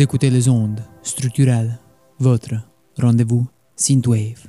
Écoutez les ondes structurelles, votre rendez-vous Synthwave.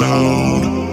Vous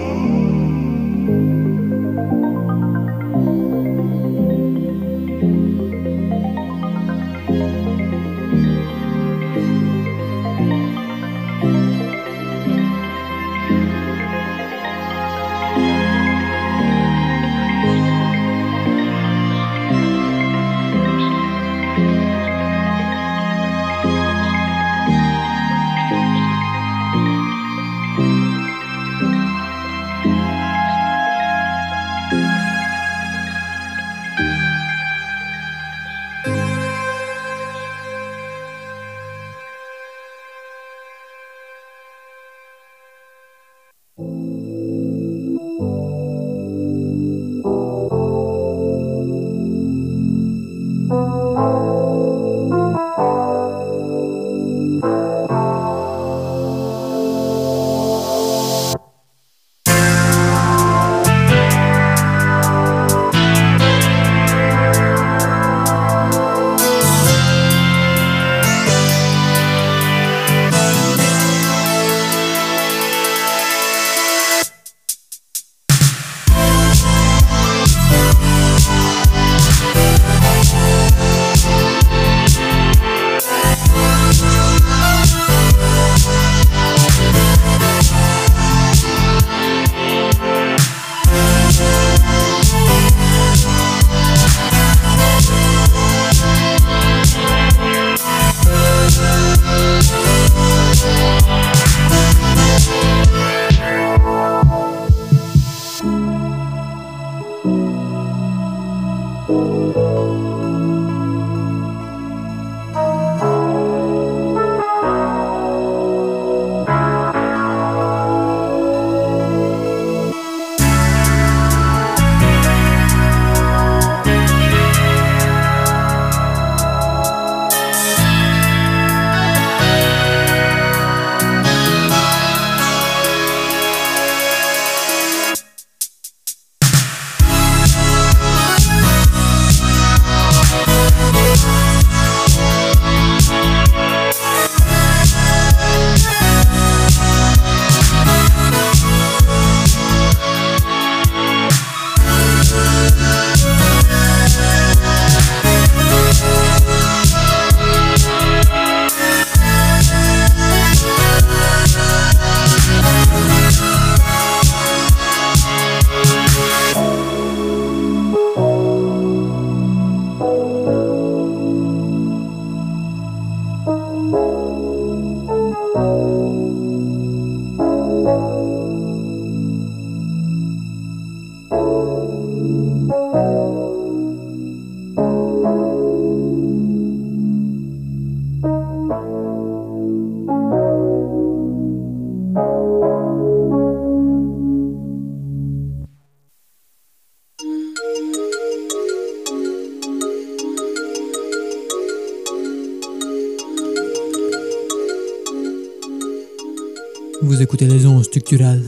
structurales,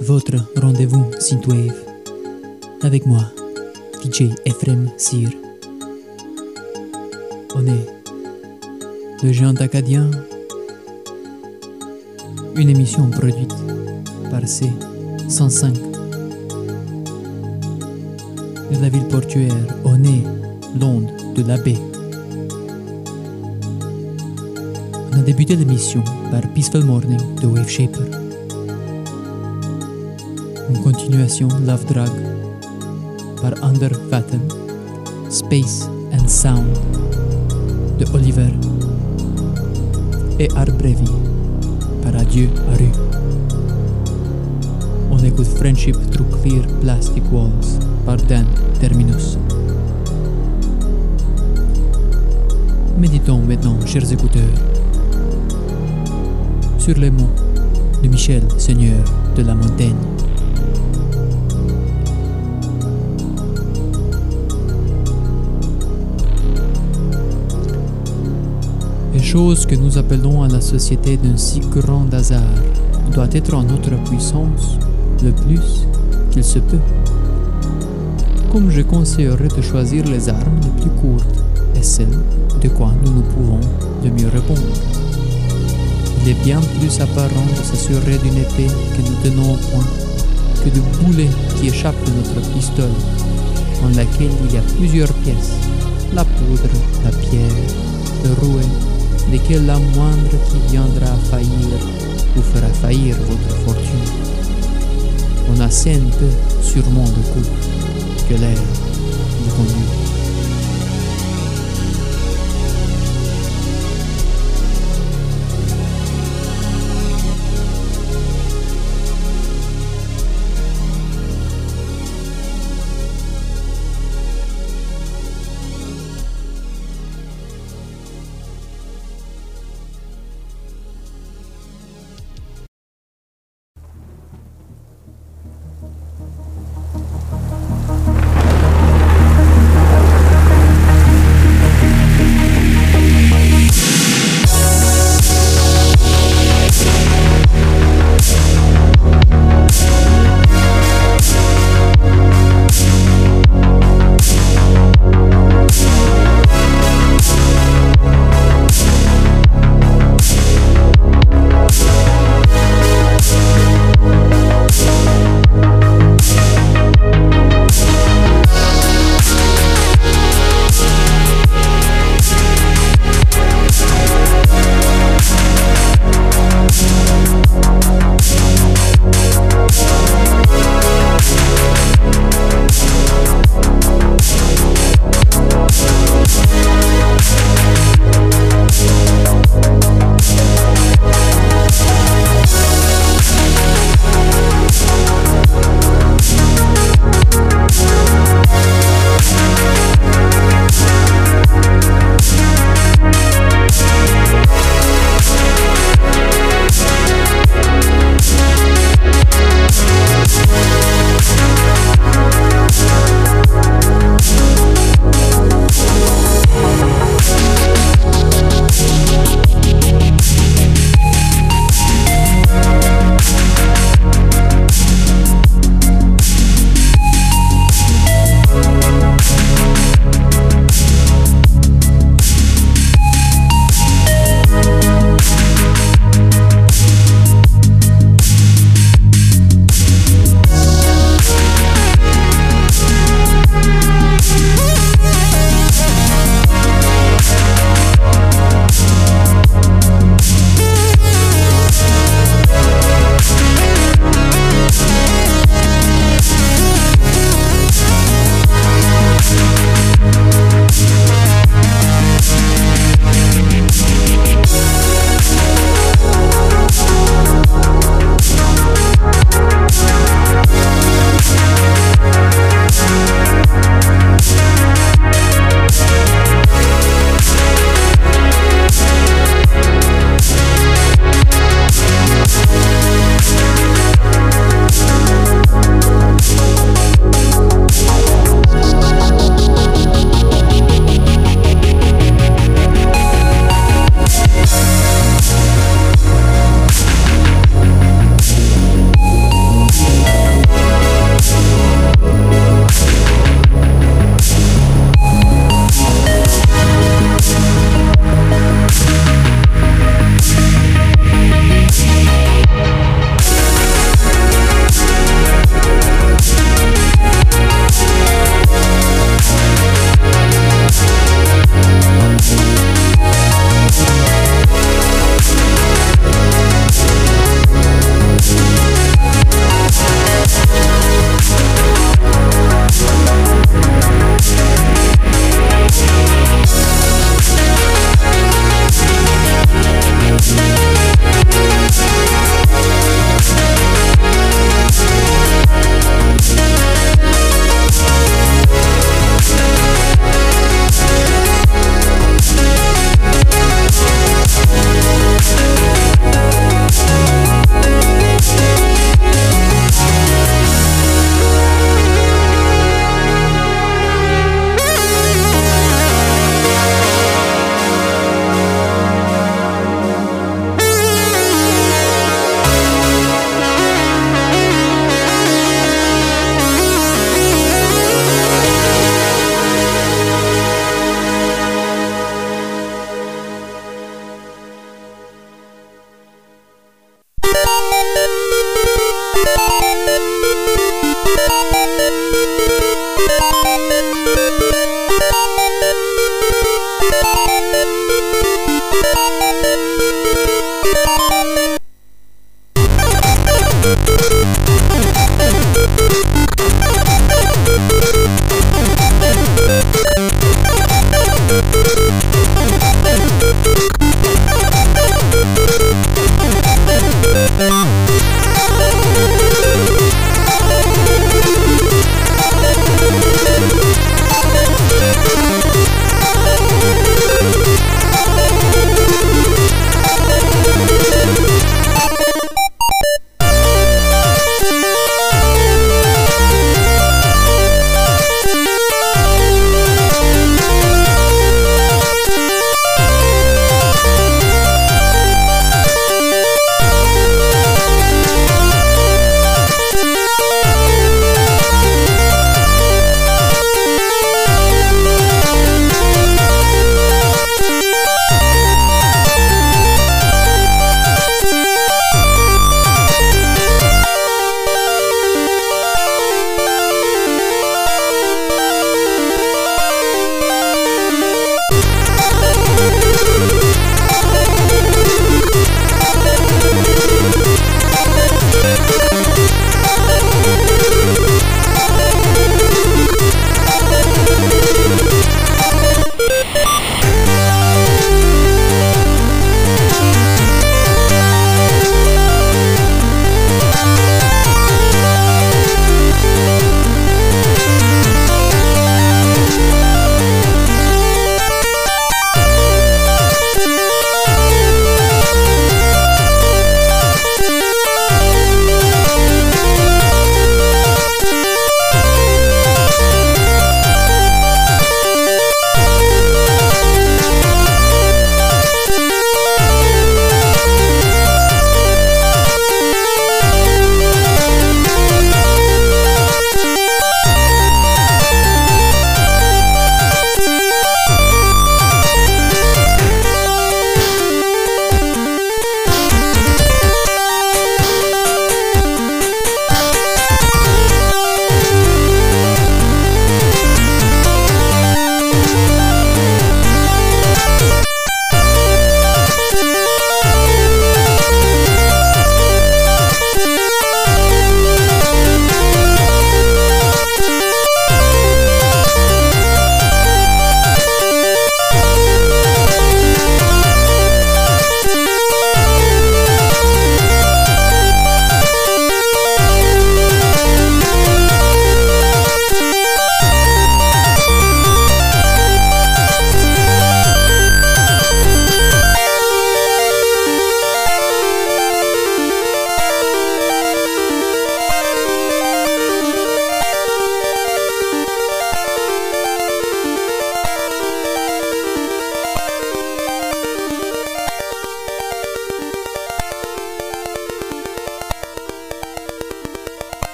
votre rendez-vous Synthwave. Avec moi, DJ Ephraim Sir. On est le géant acadien, une émission produite par C105 de la ville portuaire au nez, l'onde de la baie. On a débuté l'émission par Peaceful Morning de Wave Shaper. Continuation Love Drag par Under Fathom, Space and Sound de Oliver et Art Brevi par Adieu Aru. On écoute Friendship Through Clear Plastic Walls par Dan Terminus. Méditons maintenant, chers écouteurs, sur les mots de Michel, Seigneur de la montagne. Les choses que nous appelons à la société d'un si grand hasard doit être en notre puissance le plus qu'il se peut. Comme je conseillerais de choisir les armes les plus courtes et celles de quoi nous nous pouvons le mieux répondre. Il est bien plus apparent de s'assurer d'une épée que nous tenons au point que de boulets qui échappent de notre pistolet, en laquelle il y a plusieurs pièces, la poudre, la pierre, le rouet, lesquels la moindre qui viendra faillir vous fera faillir votre fortune. On a assez un peu sûrement de coups que l'air vous conduit.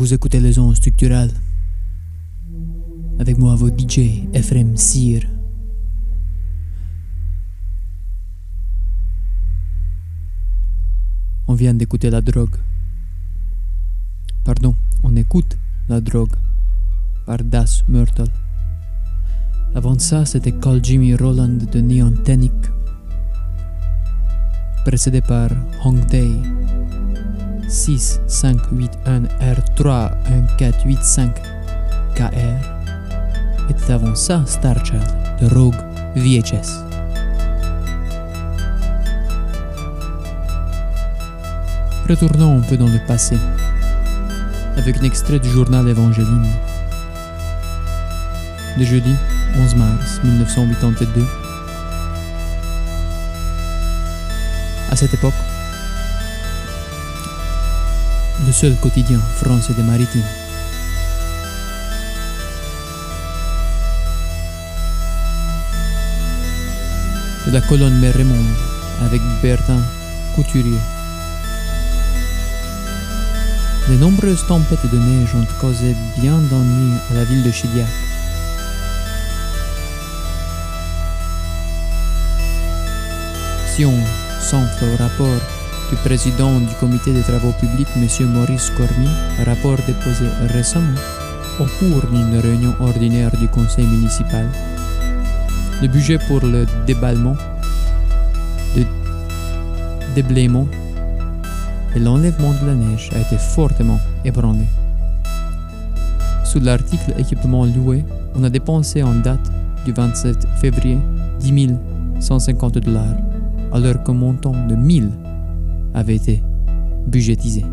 Vous écoutez les ondes structurales. Avec moi, votre DJ, Ephraim Sir. On vient d'écouter la drogue. Pardon, on écoute la drogue par Das Myrtle. Avant ça, c'était Call Jimmy Roland de Neon Tenic, précédé par Hong Day 6 5 8 1 R3 1 4 8 5 KR. Et avant ça, Starchild de Rogue VHS. Retournons un peu dans le passé, avec un extrait du journal Évangéline. De jeudi 11 mars 1982. À cette époque, le seul quotidien français des maritimes. De la colonne Mère Raymond avec Bertin Couturier. Les nombreuses tempêtes de neige ont causé bien d'ennuis à la ville de Chiliac. Si on s'enfle au rapport du président du comité des travaux publics, M. Maurice Cormier, rapport déposé récemment au cours d'une réunion ordinaire du conseil municipal, le budget pour le déballement, le déblaiement et l'enlèvement de la neige a été fortement ébranlé. Sous l'article équipement loué, on a dépensé en date du 27 février 10 150 dollars, alors qu'un montant de 1000 avait été budgétisé.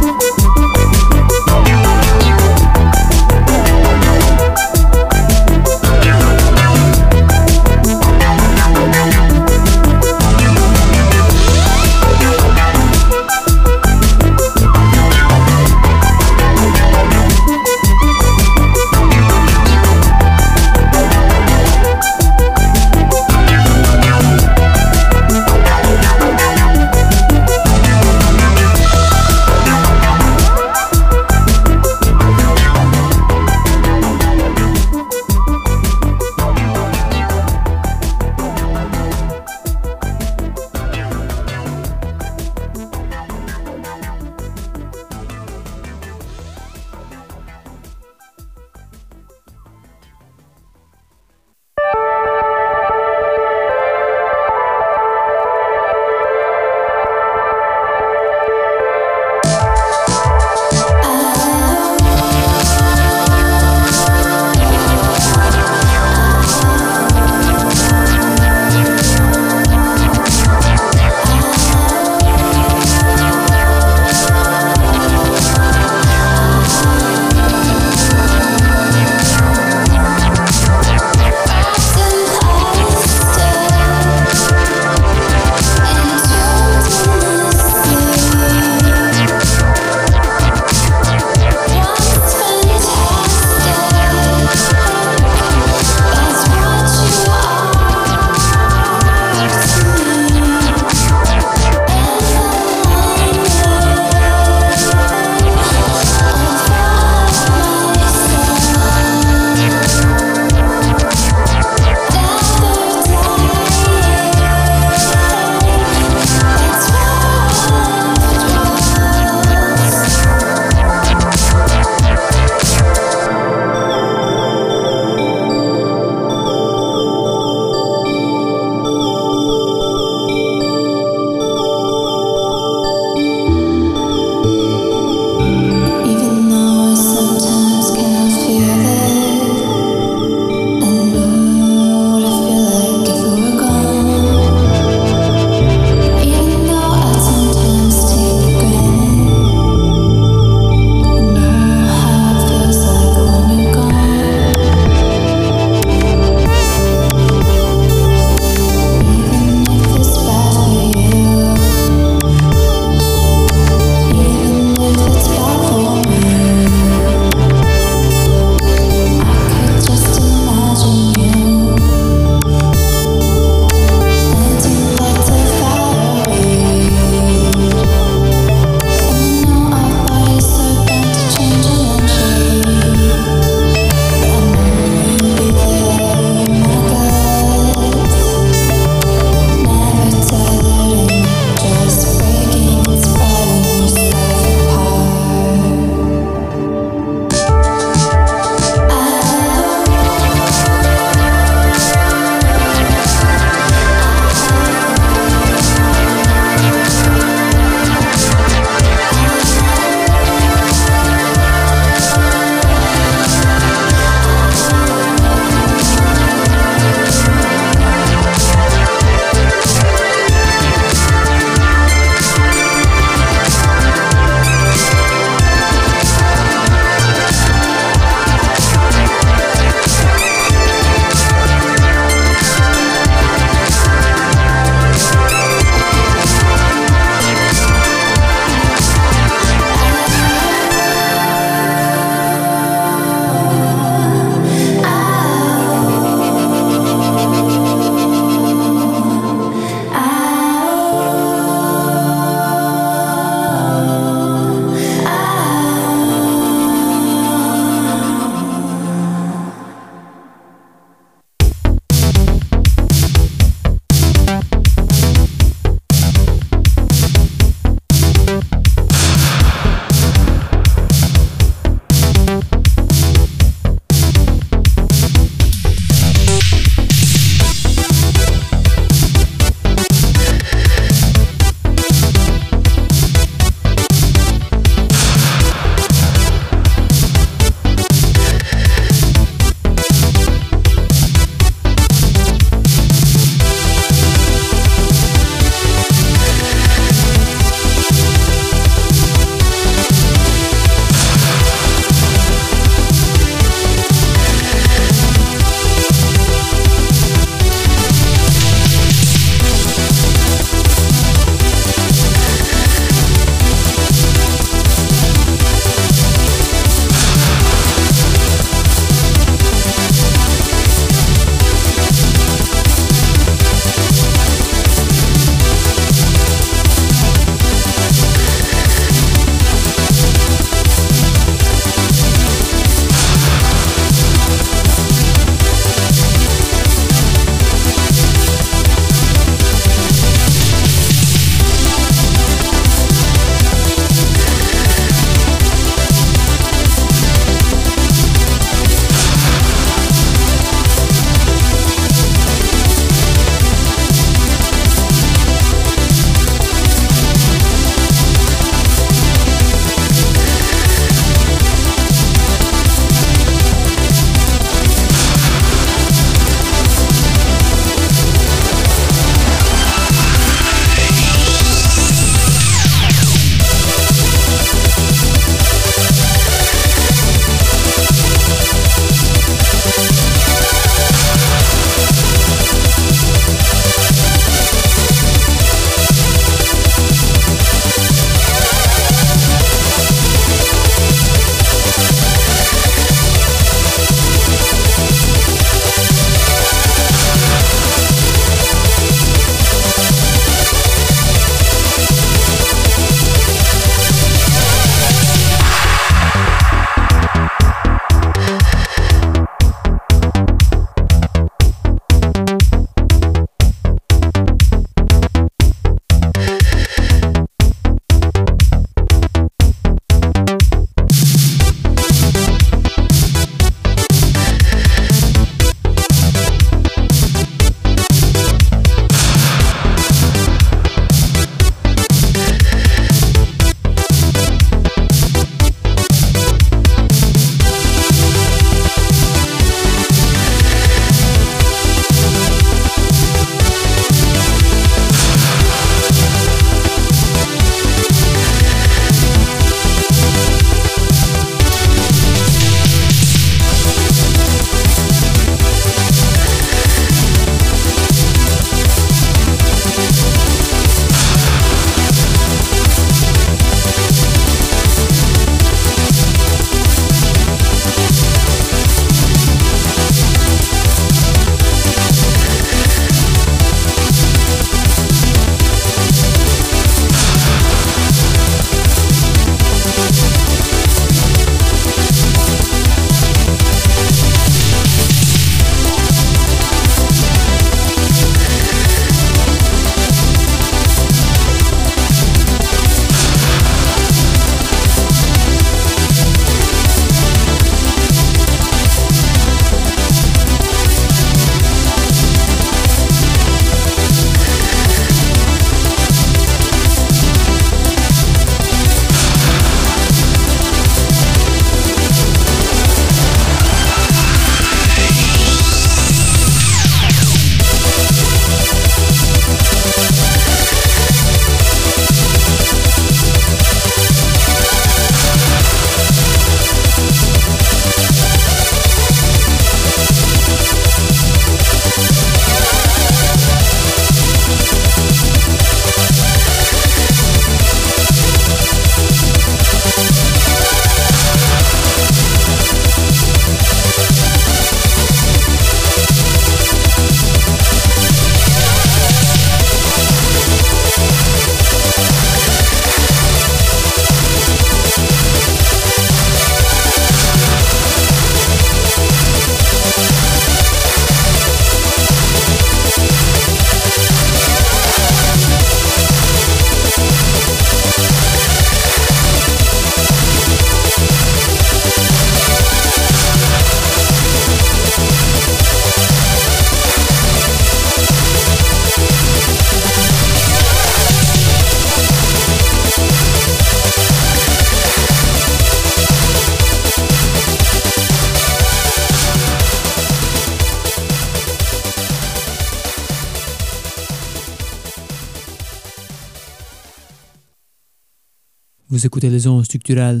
Les.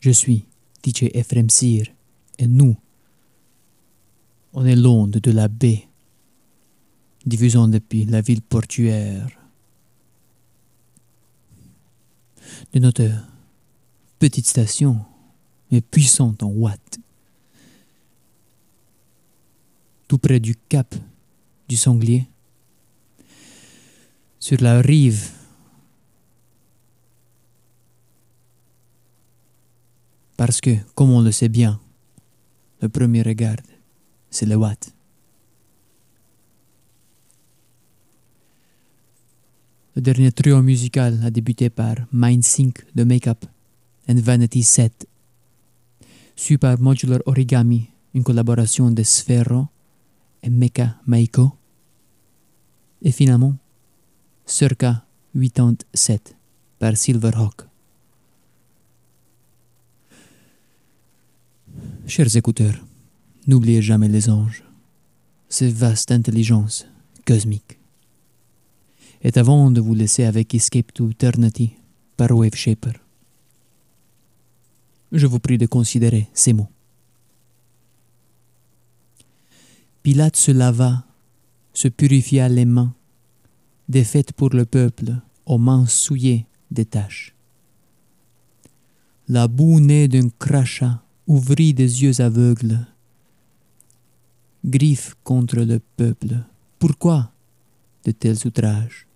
Je suis DJ Ephraim Sir. Et nous, on est l'onde de la baie, diffusant depuis la ville portuaire de notre petite station, mais puissante en watts, tout près du cap du sanglier, sur la rive Parce que, comme on le sait bien, le premier regard, c'est le Watt. Le dernier trio musical a débuté par Mind Sync de Makeup and Vanity Set, suivi par Modular Origami, une collaboration de Sphero et Mecha Maiko, et finalement Circa 87 par Silverhawk. Chers écouteurs, n'oubliez jamais les anges, ces vastes intelligences cosmiques. Et avant de vous laisser avec Escape to Eternity par Wave Shaper, je vous prie de considérer ces mots. Pilate se lava, se purifia les mains, défaites pour le peuple, aux mains souillées des taches. La boue née d'un crachat ouvrit des yeux aveugles. Griffe contre le peuple. Pourquoi de tels outrages?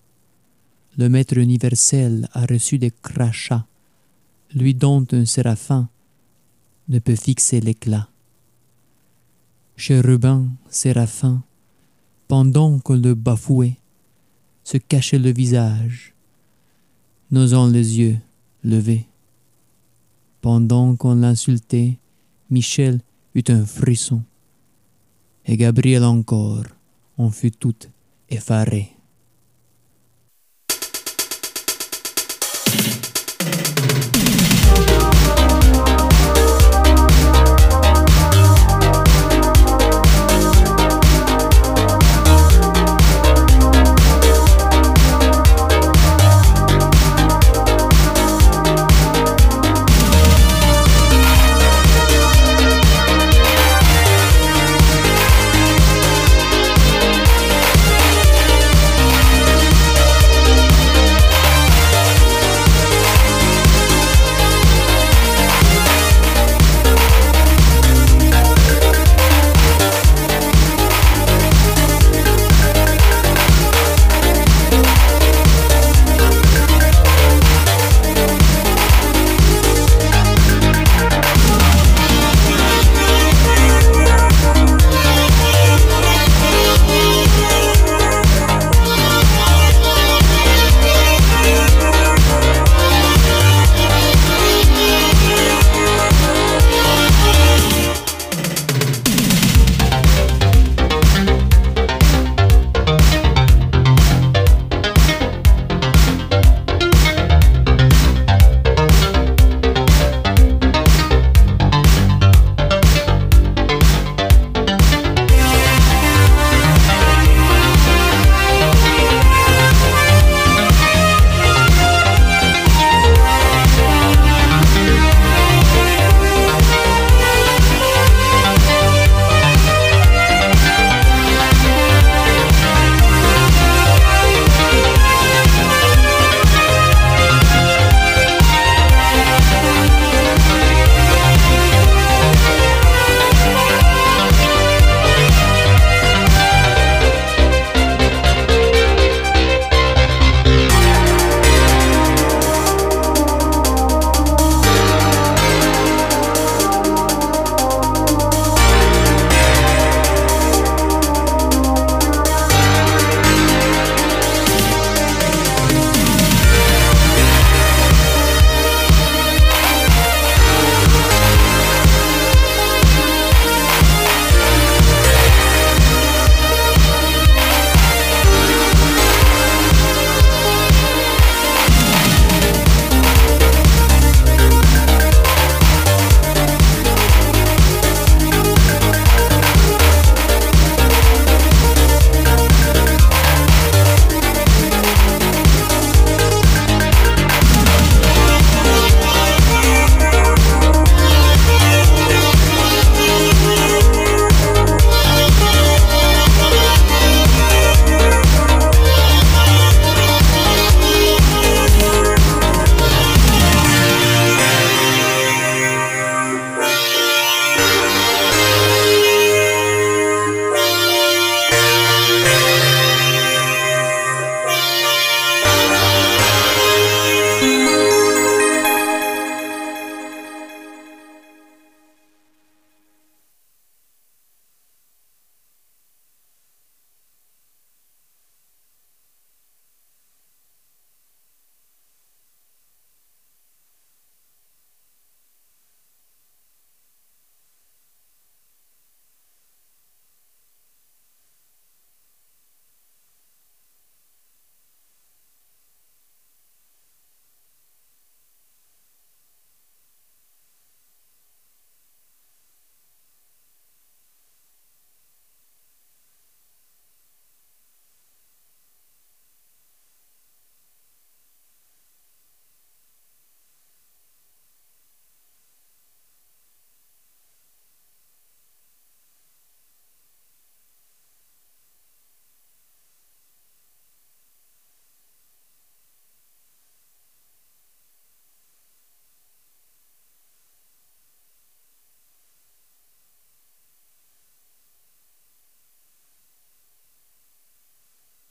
Le Maître universel a reçu des crachats, lui dont un séraphin ne peut fixer l'éclat. Chérubin, séraphin, pendant que le bafouait, se cachait le visage, n'osant les yeux levés. Pendant qu'on l'insultait, Michel eut un frisson, et Gabriel encore en fut tout effaré.